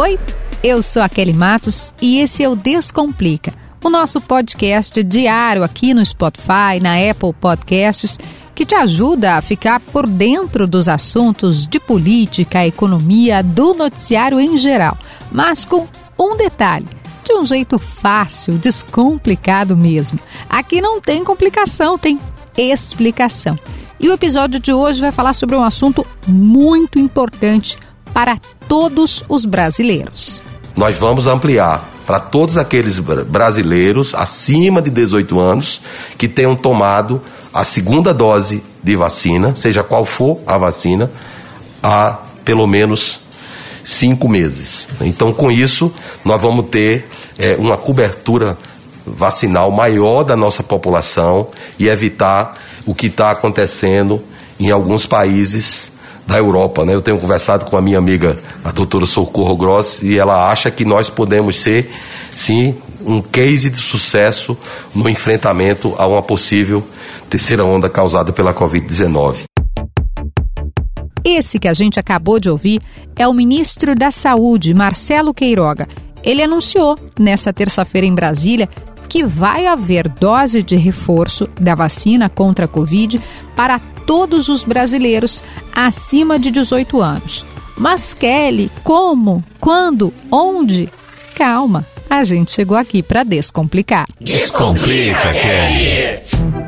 Oi, eu sou a Kelly Matos e esse é o Descomplica, o nosso podcast diário aqui no Spotify, na Apple Podcasts, que te ajuda a ficar por dentro dos assuntos de política, economia, do noticiário em geral, mas com um detalhe de um jeito fácil, descomplicado mesmo. Aqui não tem complicação, tem explicação. E o episódio de hoje vai falar sobre um assunto muito importante para todos os brasileiros. Nós vamos ampliar para todos aqueles brasileiros acima de 18 anos que tenham tomado a segunda dose de vacina, seja qual for a vacina, há pelo menos cinco meses. Então, com isso, nós vamos ter é, uma cobertura vacinal maior da nossa população e evitar o que está acontecendo em alguns países da Europa. Né? Eu tenho conversado com a minha amiga, a doutora Socorro Gross, e ela acha que nós podemos ser, sim, um case de sucesso no enfrentamento a uma possível terceira onda causada pela Covid-19. Esse que a gente acabou de ouvir é o ministro da Saúde, Marcelo Queiroga. Ele anunciou nessa terça-feira em Brasília que vai haver dose de reforço da vacina contra a Covid para todos os brasileiros acima de 18 anos. Mas Kelly, como? Quando? Onde? Calma, a gente chegou aqui para descomplicar. Descomplica, Kelly!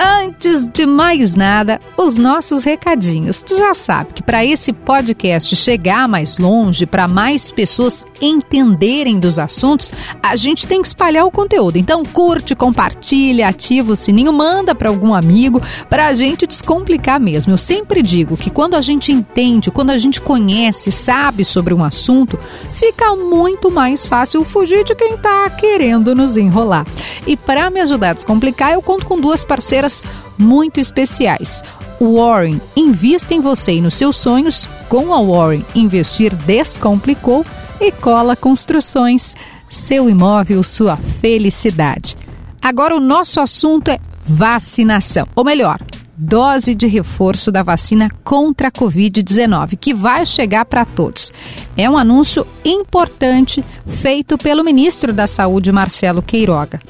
Antes de mais nada, os nossos recadinhos. Tu já sabe que para esse podcast chegar mais longe, para mais pessoas entenderem dos assuntos, a gente tem que espalhar o conteúdo. Então curte, compartilha, ativa o sininho, manda para algum amigo, para a gente descomplicar mesmo. Eu sempre digo que quando a gente entende, quando a gente conhece, sabe sobre um assunto, fica muito mais fácil fugir de quem está querendo nos enrolar. E para me ajudar a descomplicar, eu conto com duas parceiras muito especiais. Warren invista em você e nos seus sonhos. Com a Warren, investir descomplicou e cola construções. Seu imóvel, sua felicidade. Agora o nosso assunto é vacinação, ou melhor, dose de reforço da vacina contra a Covid-19, que vai chegar para todos. É um anúncio importante feito pelo ministro da Saúde, Marcelo Queiroga.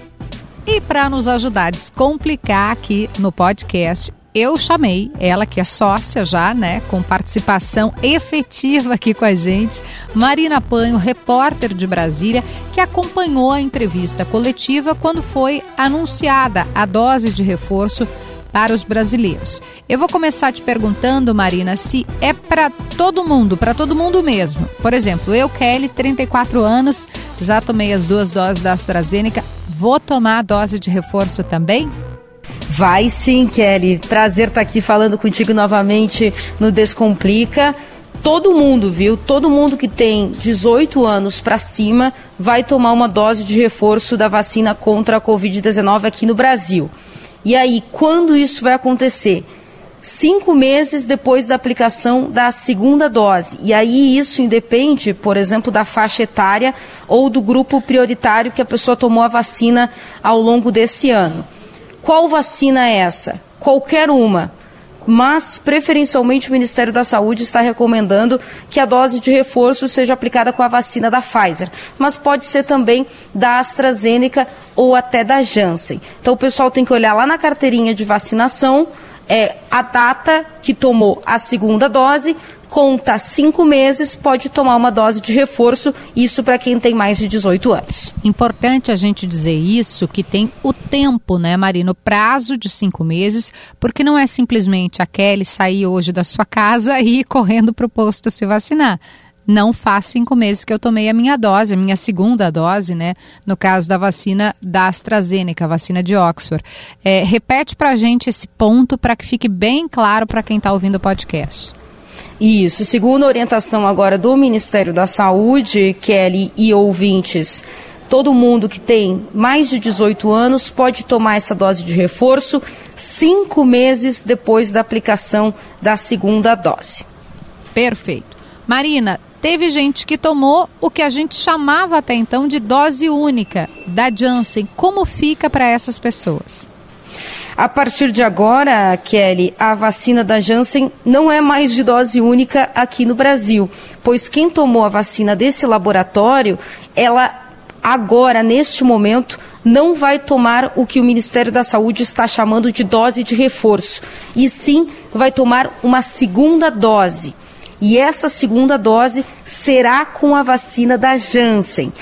E para nos ajudar a descomplicar aqui no podcast, eu chamei ela, que é sócia já, né, com participação efetiva aqui com a gente, Marina Panho, repórter de Brasília, que acompanhou a entrevista coletiva quando foi anunciada a dose de reforço para os brasileiros. Eu vou começar te perguntando, Marina, se é para todo mundo, para todo mundo mesmo. Por exemplo, eu, Kelly, 34 anos, já tomei as duas doses da AstraZeneca. Vou tomar a dose de reforço também? Vai sim, Kelly. Prazer estar aqui falando contigo novamente no Descomplica. Todo mundo, viu? Todo mundo que tem 18 anos para cima vai tomar uma dose de reforço da vacina contra a Covid-19 aqui no Brasil. E aí, quando isso vai acontecer? cinco meses depois da aplicação da segunda dose. E aí isso independe, por exemplo, da faixa etária ou do grupo prioritário que a pessoa tomou a vacina ao longo desse ano. Qual vacina é essa? Qualquer uma. Mas, preferencialmente, o Ministério da Saúde está recomendando que a dose de reforço seja aplicada com a vacina da Pfizer. Mas pode ser também da AstraZeneca ou até da Janssen. Então, o pessoal tem que olhar lá na carteirinha de vacinação é a data que tomou a segunda dose, conta cinco meses, pode tomar uma dose de reforço, isso para quem tem mais de 18 anos. Importante a gente dizer isso, que tem o tempo, né, Marina, o prazo de cinco meses, porque não é simplesmente a Kelly sair hoje da sua casa e ir correndo para o posto se vacinar não faz cinco meses que eu tomei a minha dose, a minha segunda dose, né? No caso da vacina da AstraZeneca, a vacina de Oxford. É, repete para a gente esse ponto para que fique bem claro para quem está ouvindo o podcast. Isso, segundo a orientação agora do Ministério da Saúde, Kelly e ouvintes, todo mundo que tem mais de 18 anos pode tomar essa dose de reforço cinco meses depois da aplicação da segunda dose. Perfeito. Marina, teve gente que tomou o que a gente chamava até então de dose única da Janssen. Como fica para essas pessoas? A partir de agora, Kelly, a vacina da Janssen não é mais de dose única aqui no Brasil, pois quem tomou a vacina desse laboratório, ela agora, neste momento, não vai tomar o que o Ministério da Saúde está chamando de dose de reforço, e sim vai tomar uma segunda dose. E essa segunda dose será com a vacina da Janssen.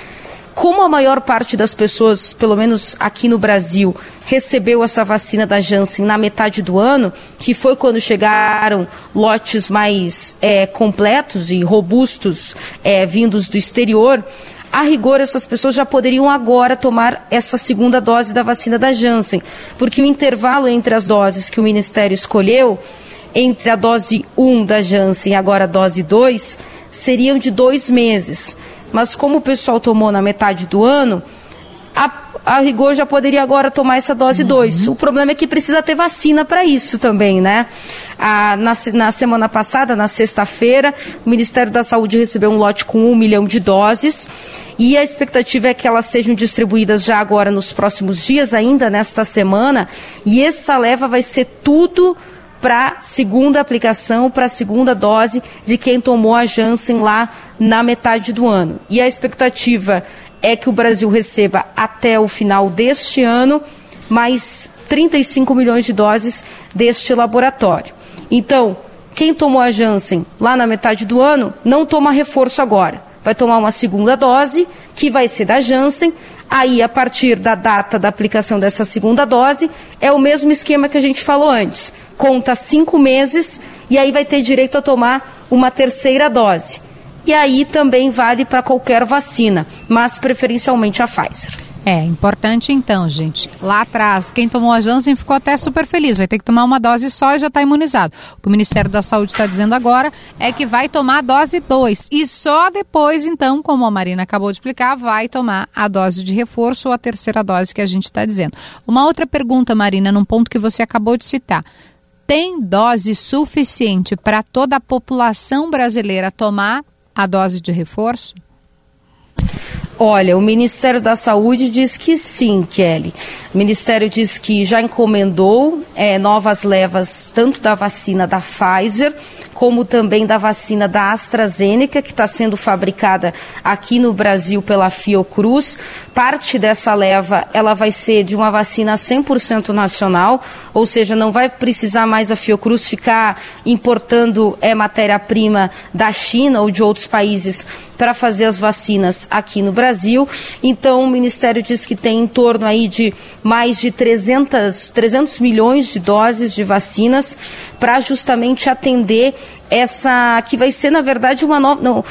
Como a maior parte das pessoas, pelo menos aqui no Brasil, recebeu essa vacina da Janssen na metade do ano, que foi quando chegaram lotes mais é, completos e robustos é, vindos do exterior, a rigor, essas pessoas já poderiam agora tomar essa segunda dose da vacina da Janssen, porque o intervalo entre as doses que o Ministério escolheu entre a dose 1 da Janssen e agora a dose 2 seriam de dois meses. Mas como o pessoal tomou na metade do ano, a, a rigor já poderia agora tomar essa dose 2. Uhum. O problema é que precisa ter vacina para isso também, né? Ah, na, na semana passada, na sexta-feira, o Ministério da Saúde recebeu um lote com um milhão de doses e a expectativa é que elas sejam distribuídas já agora nos próximos dias, ainda nesta semana, e essa leva vai ser tudo para segunda aplicação, para segunda dose de quem tomou a Janssen lá na metade do ano. E a expectativa é que o Brasil receba até o final deste ano mais 35 milhões de doses deste laboratório. Então, quem tomou a Janssen lá na metade do ano não toma reforço agora. Vai tomar uma segunda dose, que vai ser da Janssen. Aí, a partir da data da aplicação dessa segunda dose, é o mesmo esquema que a gente falou antes conta cinco meses e aí vai ter direito a tomar uma terceira dose. E aí também vale para qualquer vacina, mas preferencialmente a Pfizer. É importante então, gente. Lá atrás, quem tomou a Janssen ficou até super feliz. Vai ter que tomar uma dose só e já está imunizado. O que o Ministério da Saúde está dizendo agora é que vai tomar a dose 2. E só depois, então, como a Marina acabou de explicar, vai tomar a dose de reforço ou a terceira dose que a gente está dizendo. Uma outra pergunta, Marina, num ponto que você acabou de citar tem dose suficiente para toda a população brasileira tomar a dose de reforço? Olha, o Ministério da Saúde diz que sim, Kelly. O Ministério diz que já encomendou é, novas levas, tanto da vacina da Pfizer como também da vacina da AstraZeneca, que está sendo fabricada aqui no Brasil pela Fiocruz. Parte dessa leva ela vai ser de uma vacina 100% nacional, ou seja, não vai precisar mais a Fiocruz ficar importando é, matéria-prima da China ou de outros países para fazer as vacinas aqui no Brasil. Então, o Ministério diz que tem em torno aí de mais de 300, 300 milhões de doses de vacinas para justamente atender essa que vai ser na verdade uma nova não,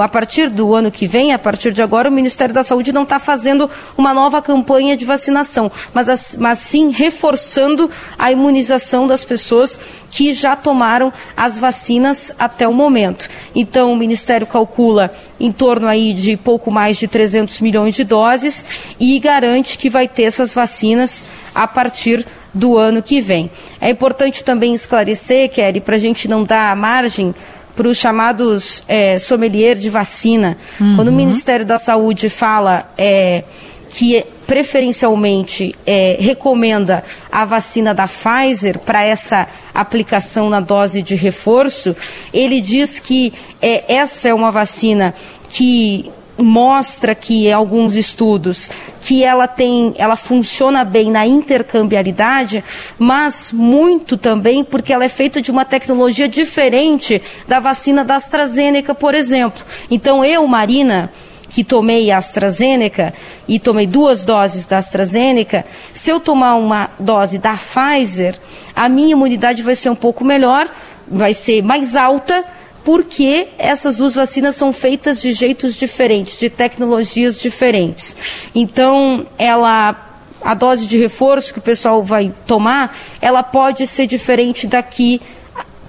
a, partir do ano que vem a partir de agora o Ministério da Saúde não está fazendo uma nova campanha de vacinação mas, mas sim reforçando a imunização das pessoas que já tomaram as vacinas até o momento. Então o Ministério calcula em torno aí de pouco mais de 300 milhões de doses e garante que vai ter essas vacinas a partir do ano que vem. É importante também esclarecer, Kelly, para a gente não dar margem para os chamados é, sommelier de vacina. Uhum. Quando o Ministério da Saúde fala é, que preferencialmente é, recomenda a vacina da Pfizer para essa aplicação na dose de reforço, ele diz que é, essa é uma vacina que mostra que alguns estudos que ela tem, ela funciona bem na intercambiabilidade, mas muito também porque ela é feita de uma tecnologia diferente da vacina da AstraZeneca, por exemplo. Então eu, Marina, que tomei a AstraZeneca e tomei duas doses da AstraZeneca, se eu tomar uma dose da Pfizer, a minha imunidade vai ser um pouco melhor, vai ser mais alta porque essas duas vacinas são feitas de jeitos diferentes, de tecnologias diferentes. Então, ela a dose de reforço que o pessoal vai tomar, ela pode ser diferente da que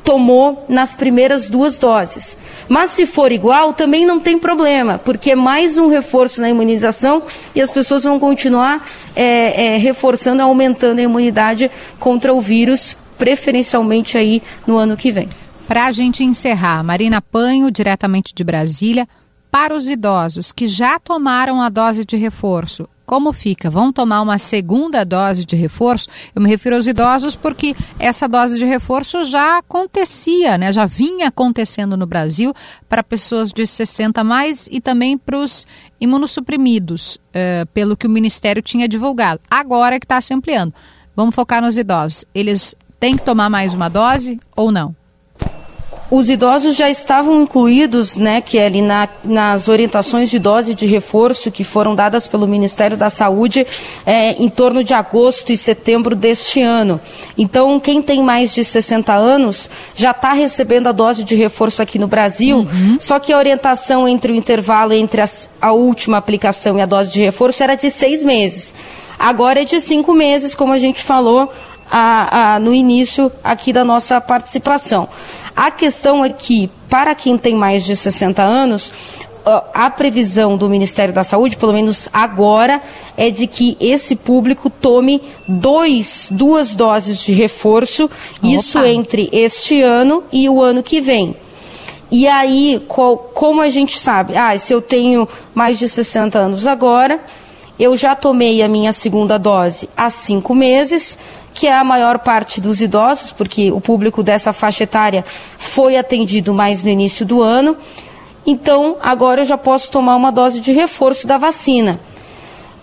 tomou nas primeiras duas doses. Mas se for igual, também não tem problema, porque é mais um reforço na imunização e as pessoas vão continuar é, é, reforçando, aumentando a imunidade contra o vírus, preferencialmente aí no ano que vem. Para a gente encerrar, Marina Panho, diretamente de Brasília, para os idosos que já tomaram a dose de reforço, como fica? Vão tomar uma segunda dose de reforço? Eu me refiro aos idosos porque essa dose de reforço já acontecia, né? Já vinha acontecendo no Brasil para pessoas de 60 mais e também para os imunossuprimidos, eh, pelo que o Ministério tinha divulgado. Agora é que está se ampliando. Vamos focar nos idosos. Eles têm que tomar mais uma dose ou não? Os idosos já estavam incluídos, né, Kelly, na, nas orientações de dose de reforço que foram dadas pelo Ministério da Saúde é, em torno de agosto e setembro deste ano. Então, quem tem mais de 60 anos já está recebendo a dose de reforço aqui no Brasil, uhum. só que a orientação entre o intervalo entre as, a última aplicação e a dose de reforço era de seis meses. Agora é de cinco meses, como a gente falou a, a, no início aqui da nossa participação. A questão é que, para quem tem mais de 60 anos, a previsão do Ministério da Saúde, pelo menos agora, é de que esse público tome dois, duas doses de reforço, Opa. isso entre este ano e o ano que vem. E aí, qual, como a gente sabe? Ah, se eu tenho mais de 60 anos agora, eu já tomei a minha segunda dose há cinco meses, que é a maior parte dos idosos, porque o público dessa faixa etária foi atendido mais no início do ano. Então, agora eu já posso tomar uma dose de reforço da vacina.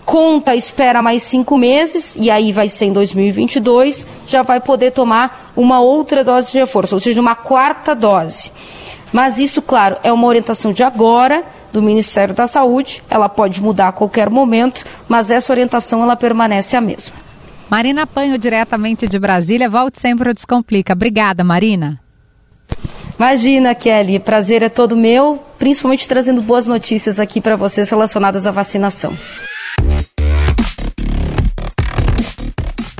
Conta, espera mais cinco meses, e aí vai ser em 2022, já vai poder tomar uma outra dose de reforço, ou seja, uma quarta dose. Mas isso, claro, é uma orientação de agora do Ministério da Saúde, ela pode mudar a qualquer momento, mas essa orientação ela permanece a mesma. Marina Panho, diretamente de Brasília. Volte sempre ao Descomplica. Obrigada, Marina. Imagina, Kelly. Prazer é todo meu, principalmente trazendo boas notícias aqui para vocês relacionadas à vacinação.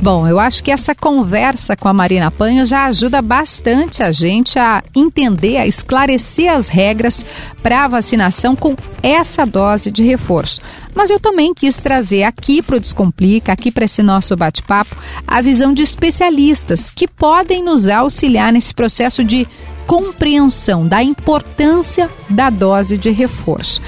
Bom, eu acho que essa conversa com a Marina Panho já ajuda bastante a gente a entender, a esclarecer as regras para a vacinação com essa dose de reforço. Mas eu também quis trazer aqui para o Descomplica, aqui para esse nosso bate-papo, a visão de especialistas que podem nos auxiliar nesse processo de compreensão da importância da dose de reforço.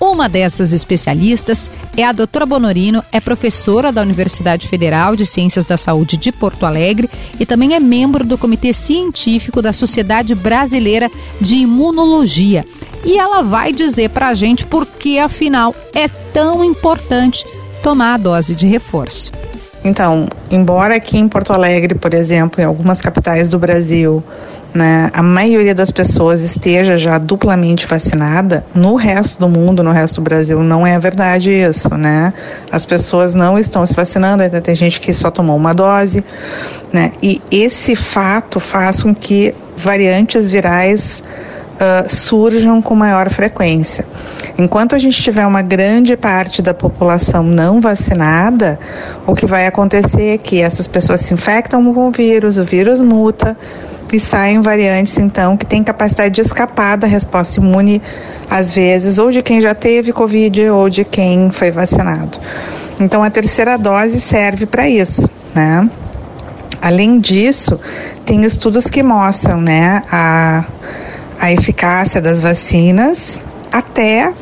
Uma dessas especialistas é a doutora Bonorino, é professora da Universidade Federal de Ciências da Saúde de Porto Alegre e também é membro do Comitê Científico da Sociedade Brasileira de Imunologia. E ela vai dizer para a gente por que, afinal, é tão importante tomar a dose de reforço. Então, embora aqui em Porto Alegre, por exemplo, em algumas capitais do Brasil, né, a maioria das pessoas esteja já duplamente vacinada, no resto do mundo, no resto do Brasil, não é verdade isso, né? As pessoas não estão se vacinando, ainda tem gente que só tomou uma dose, né? E esse fato faz com que variantes virais uh, surjam com maior frequência. Enquanto a gente tiver uma grande parte da população não vacinada, o que vai acontecer é que essas pessoas se infectam com o vírus, o vírus muta, e saem variantes, então, que têm capacidade de escapar da resposta imune, às vezes, ou de quem já teve Covid ou de quem foi vacinado. Então, a terceira dose serve para isso, né? Além disso, tem estudos que mostram, né, a, a eficácia das vacinas até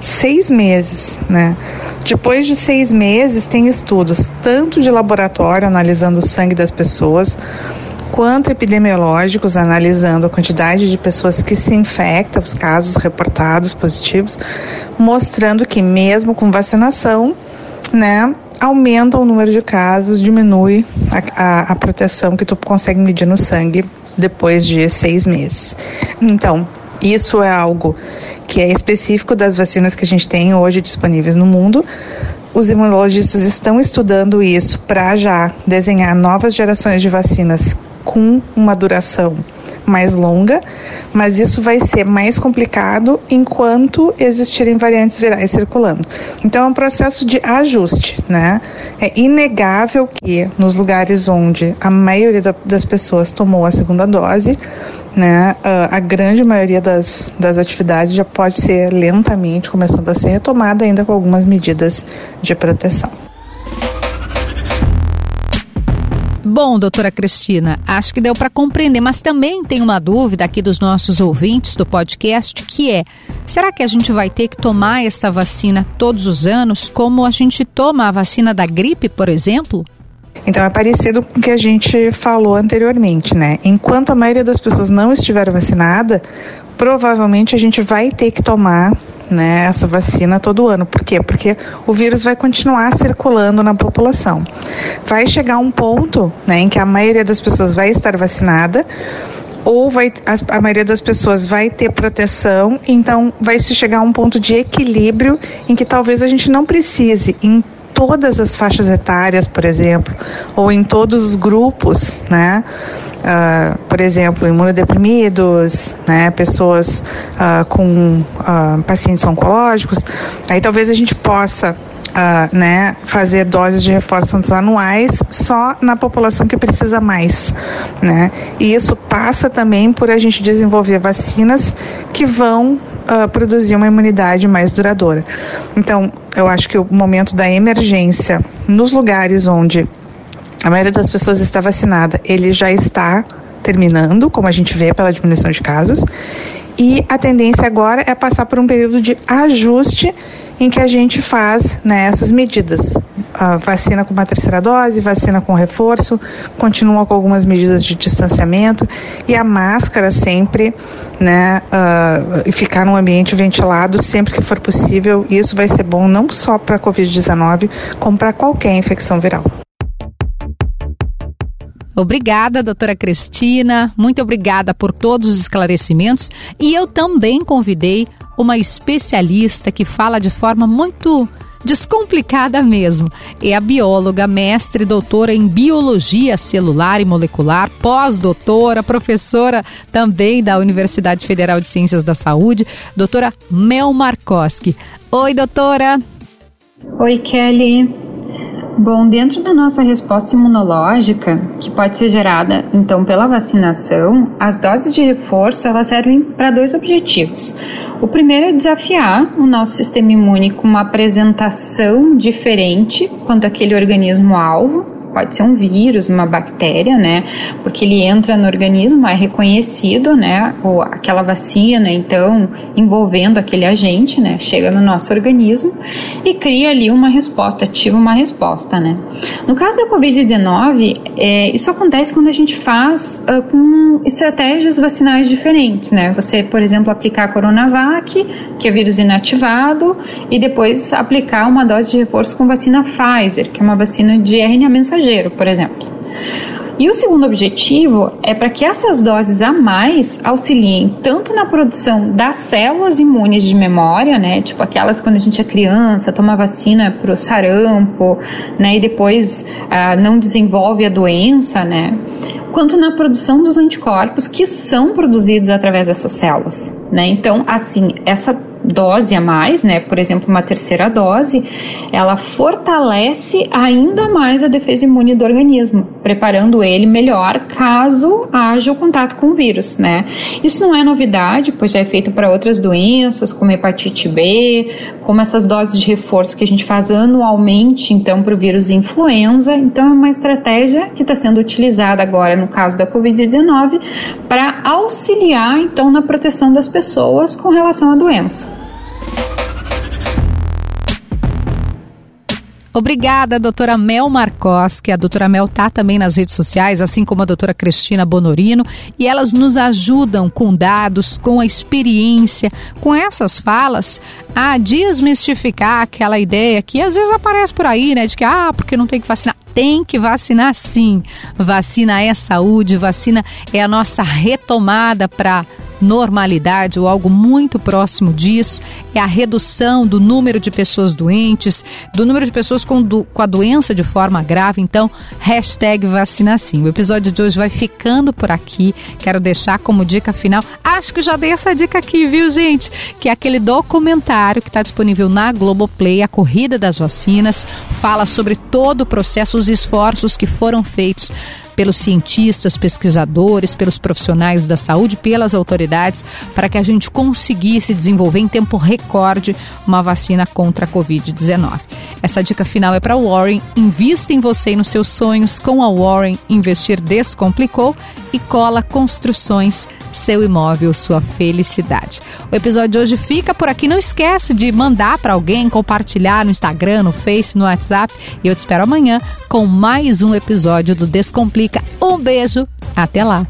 seis meses, né? Depois de seis meses, tem estudos tanto de laboratório analisando o sangue das pessoas, quanto epidemiológicos, analisando a quantidade de pessoas que se infectam, os casos reportados positivos, mostrando que mesmo com vacinação, né, aumenta o número de casos, diminui a, a, a proteção que tu consegue medir no sangue depois de seis meses. Então, isso é algo que é específico das vacinas que a gente tem hoje disponíveis no mundo. Os imunologistas estão estudando isso para já desenhar novas gerações de vacinas com uma duração mais longa, mas isso vai ser mais complicado enquanto existirem variantes virais circulando. Então é um processo de ajuste, né? É inegável que nos lugares onde a maioria das pessoas tomou a segunda dose, né, a grande maioria das, das atividades já pode ser lentamente começando a ser retomada, ainda com algumas medidas de proteção. Bom, doutora Cristina, acho que deu para compreender, mas também tem uma dúvida aqui dos nossos ouvintes do podcast, que é: será que a gente vai ter que tomar essa vacina todos os anos, como a gente toma a vacina da gripe, por exemplo? Então é parecido com o que a gente falou anteriormente, né? Enquanto a maioria das pessoas não estiver vacinada, provavelmente a gente vai ter que tomar né, essa vacina todo ano. Por quê? Porque o vírus vai continuar circulando na população. Vai chegar um ponto né, em que a maioria das pessoas vai estar vacinada ou vai, a, maioria das pessoas vai ter proteção, então vai se chegar a um ponto de equilíbrio em que talvez a gente não precise, em todas as faixas etárias, por exemplo, ou em todos os grupos, né? Uh, por exemplo, imunodeprimidos, né, pessoas uh, com uh, pacientes oncológicos, aí talvez a gente possa Uh, né, fazer doses de reforço anuais só na população que precisa mais, né? E isso passa também por a gente desenvolver vacinas que vão uh, produzir uma imunidade mais duradoura. Então, eu acho que o momento da emergência nos lugares onde a maioria das pessoas está vacinada, ele já está terminando, como a gente vê pela diminuição de casos. E a tendência agora é passar por um período de ajuste em que a gente faz né, essas medidas. A vacina com uma terceira dose, vacina com reforço, continua com algumas medidas de distanciamento e a máscara sempre, né, uh, ficar num ambiente ventilado sempre que for possível. Isso vai ser bom não só para a Covid-19, como para qualquer infecção viral. Obrigada, doutora Cristina. Muito obrigada por todos os esclarecimentos. E eu também convidei uma especialista que fala de forma muito descomplicada mesmo. É a bióloga, mestre doutora em biologia celular e molecular, pós-doutora, professora também da Universidade Federal de Ciências da Saúde, doutora Mel Markoski. Oi, doutora. Oi, Kelly. Bom, dentro da nossa resposta imunológica, que pode ser gerada então pela vacinação, as doses de reforço elas servem para dois objetivos. O primeiro é desafiar o nosso sistema imune com uma apresentação diferente quanto aquele organismo alvo, pode ser um vírus, uma bactéria, né? Porque ele entra no organismo, é reconhecido, né? Ou aquela vacina, então, envolvendo aquele agente, né? Chega no nosso organismo e cria ali uma resposta, ativa uma resposta, né? No caso da Covid-19, é, isso acontece quando a gente faz uh, com estratégias vacinais diferentes, né? Você, por exemplo, aplicar a Coronavac, que é vírus inativado, e depois aplicar uma dose de reforço com vacina Pfizer, que é uma vacina de RNA mensageiro mensageiro, por exemplo. E o segundo objetivo é para que essas doses a mais auxiliem tanto na produção das células imunes de memória, né, tipo aquelas quando a gente é criança, toma vacina para o sarampo, né, e depois ah, não desenvolve a doença, né, quanto na produção dos anticorpos que são produzidos através dessas células, né. Então, assim, essa dose a mais, né, por exemplo, uma terceira dose, ela fortalece ainda mais a defesa imune do organismo, preparando ele melhor caso haja o contato com o vírus, né? Isso não é novidade, pois já é feito para outras doenças, como hepatite B, como essas doses de reforço que a gente faz anualmente, então, para o vírus influenza. Então, é uma estratégia que está sendo utilizada agora no caso da Covid-19 para auxiliar, então, na proteção das pessoas com relação à doença. Obrigada, doutora Mel Marcos, que a doutora Mel está também nas redes sociais, assim como a doutora Cristina Bonorino, e elas nos ajudam com dados, com a experiência, com essas falas, a desmistificar aquela ideia que às vezes aparece por aí, né, de que, ah, porque não tem que vacinar. Tem que vacinar sim. Vacina é saúde, vacina é a nossa retomada para normalidade ou algo muito próximo disso é a redução do número de pessoas doentes, do número de pessoas com, do, com a doença de forma grave. Então, hashtag vacinasim. O episódio de hoje vai ficando por aqui. Quero deixar como dica final. Acho que já dei essa dica aqui, viu, gente? Que é aquele documentário que está disponível na Globoplay, A Corrida das Vacinas. Fala sobre todo o processo, os esforços que foram feitos pelos cientistas, pesquisadores, pelos profissionais da saúde, pelas autoridades, para que a gente conseguisse desenvolver em tempo recorde uma vacina contra a Covid-19. Essa dica final é para Warren. Invista em você e nos seus sonhos com a Warren. Investir descomplicou e cola construções seu imóvel, sua felicidade. O episódio de hoje fica por aqui. Não esquece de mandar para alguém, compartilhar no Instagram, no Face, no WhatsApp. E eu te espero amanhã com mais um episódio do Descomplica. Um beijo, até lá!